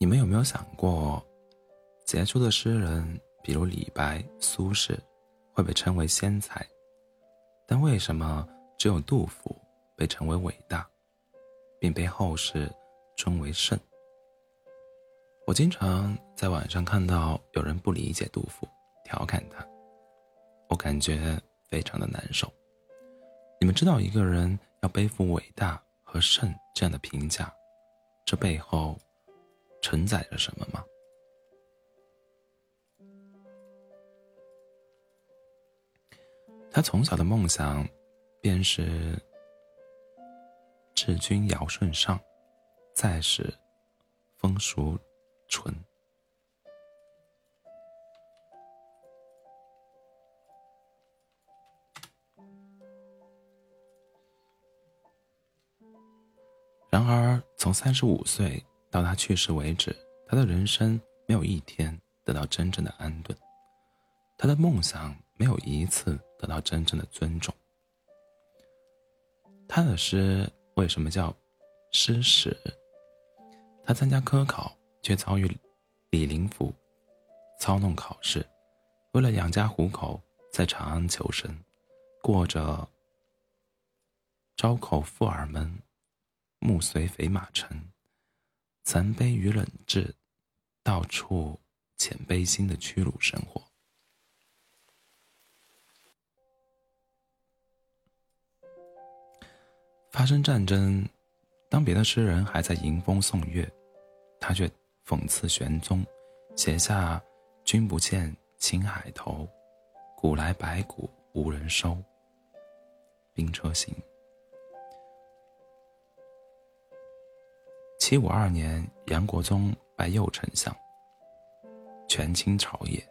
你们有没有想过，杰出的诗人，比如李白、苏轼，会被称为仙才，但为什么只有杜甫被称为伟大，并被后世尊为圣？我经常在网上看到有人不理解杜甫，调侃他，我感觉非常的难受。你们知道一个人要背负伟大和圣这样的评价，这背后？承载着什么吗？他从小的梦想，便是治君尧舜上，再是风俗淳。然而，从三十五岁。到他去世为止，他的人生没有一天得到真正的安顿，他的梦想没有一次得到真正的尊重。他的诗为什么叫诗史？他参加科考，却遭遇李林甫操弄考试，为了养家糊口，在长安求生，过着朝口妇儿们，暮随肥马尘。残悲与冷炙，到处浅悲心的屈辱生活。发生战争，当别的诗人还在迎风送月，他却讽刺玄宗，写下“君不见青海头，古来白骨无人收。”兵车行。七五二年，杨国忠拜右丞相，权倾朝野。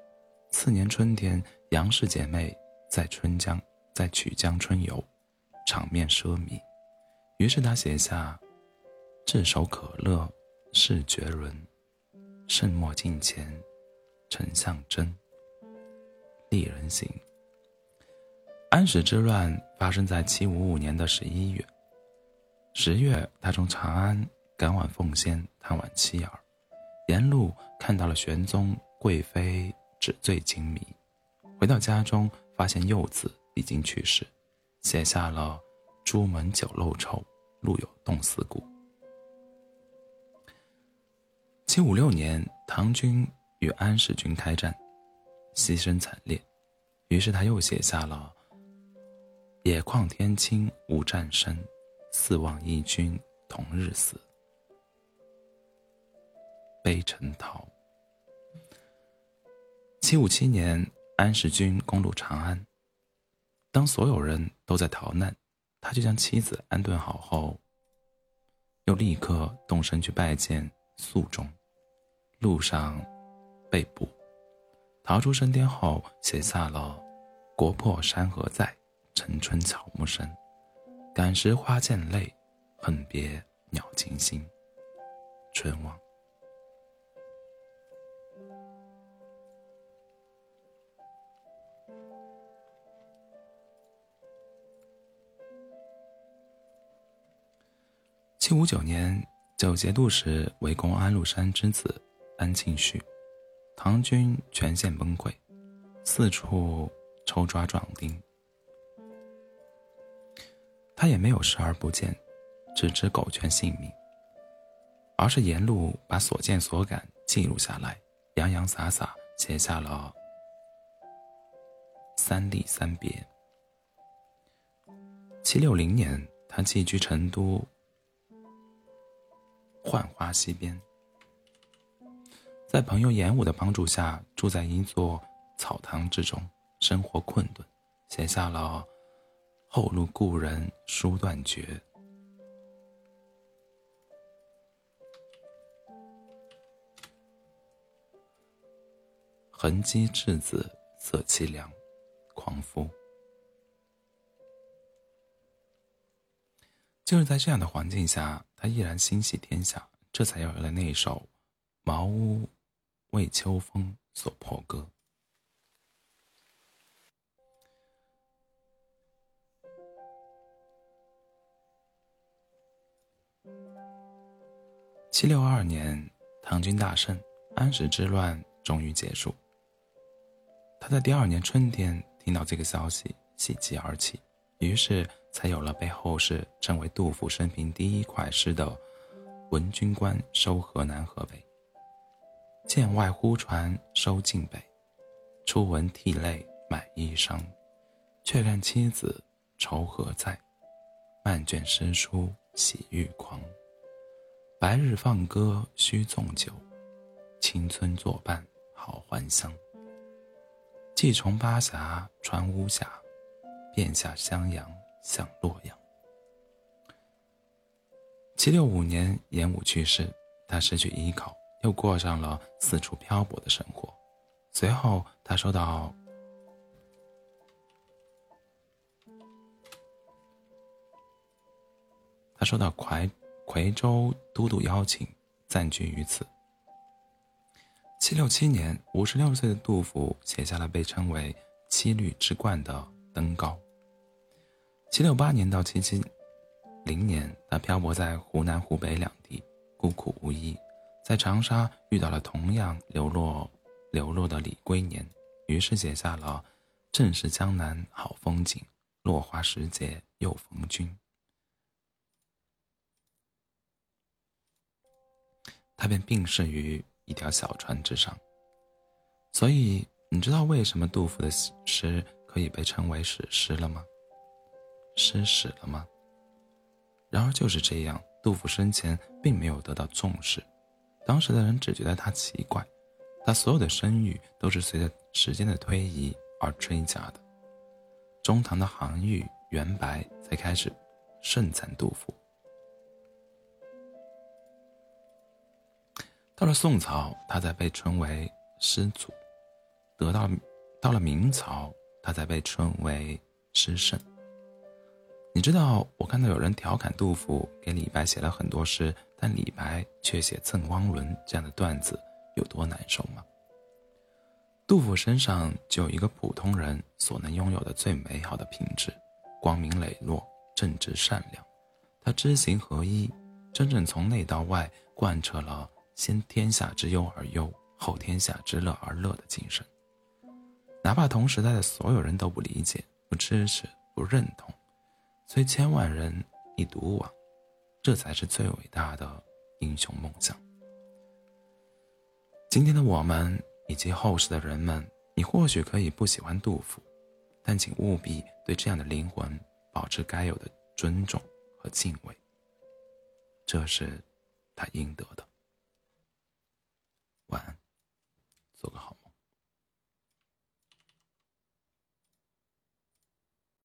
次年春天，杨氏姐妹在春江在曲江春游，场面奢靡。于是他写下：“炙手可热是绝伦，盛莫近前丞相真。”丽人行。安史之乱发生在七五五年的十一月。十月，他从长安。赶往奉先探望妻儿，沿路看到了玄宗贵妃纸醉金迷。回到家中，发现幼子已经去世，写下了“朱门酒肉臭，路有冻死骨”。七五六年，唐军与安史军开战，牺牲惨烈，于是他又写下了“野旷天清无战声，四望义军同日死”。被陈逃。七五七年，安史军攻入长安。当所有人都在逃难，他就将妻子安顿好后，又立刻动身去拜见肃宗。路上被捕，逃出升天后，写下了“国破山河在，城春草木深。感时花溅泪，恨别鸟惊心。春望。七五九年，九节度使围攻安禄山之子安庆绪，唐军全线崩溃，四处抽抓壮丁。他也没有视而不见，只知苟全性命，而是沿路把所见所感记录下来，洋洋洒洒写下了《三吏三别》。七六零年，他寄居成都。浣花溪边，在朋友严武的帮助下，住在一座草堂之中，生活困顿，写下了“后路故人书断绝，痕迹稚子色凄凉，狂夫”。就是在这样的环境下。他依然心系天下，这才有了那一首《茅屋为秋风所破歌》。七六二年，唐军大胜，安史之乱终于结束。他在第二年春天听到这个消息，喜极而泣，于是才有了被后世称为杜甫生平第一快诗的“闻军官收河南河北，剑外忽传收晋北，初闻涕泪满衣裳，却看妻子愁何在，漫卷诗书喜欲狂。白日放歌须纵酒，青春作伴好还乡。”既从巴峡穿巫峡，便下襄阳向洛阳。七六五年，严武去世，他失去依靠，又过上了四处漂泊的生活。随后，他收到他收到夔夔州都督邀请，暂居于此。七六七年，五十六岁的杜甫写下了被称为“七律之冠”的《登高》。七六八年到七七零年，他漂泊在湖南、湖北两地，孤苦无依，在长沙遇到了同样流落流落的李龟年，于是写下了“正是江南好风景，落花时节又逢君”。他便病逝于。一条小船之上，所以你知道为什么杜甫的诗可以被称为史诗了吗？诗史了吗？然而就是这样，杜甫生前并没有得到重视，当时的人只觉得他奇怪，他所有的声誉都是随着时间的推移而追加的。中唐的韩愈、元白才开始盛赞杜甫。到了宋朝，他才被称为诗祖；得到到了明朝，他才被称为诗圣。你知道，我看到有人调侃杜甫给李白写了很多诗，但李白却写《赠汪伦》这样的段子，有多难受吗？杜甫身上就有一个普通人所能拥有的最美好的品质：光明磊落、正直善良。他知行合一，真正从内到外贯彻了。先天下之忧而忧，后天下之乐而乐的精神，哪怕同时代的所有人都不理解、不支持、不认同，虽千万人亦独往这才是最伟大的英雄梦想。今天的我们以及后世的人们你或许可以不喜欢杜甫但请务必对这样的灵魂保持该有的尊重和敬畏这是他应得的。晚安做个好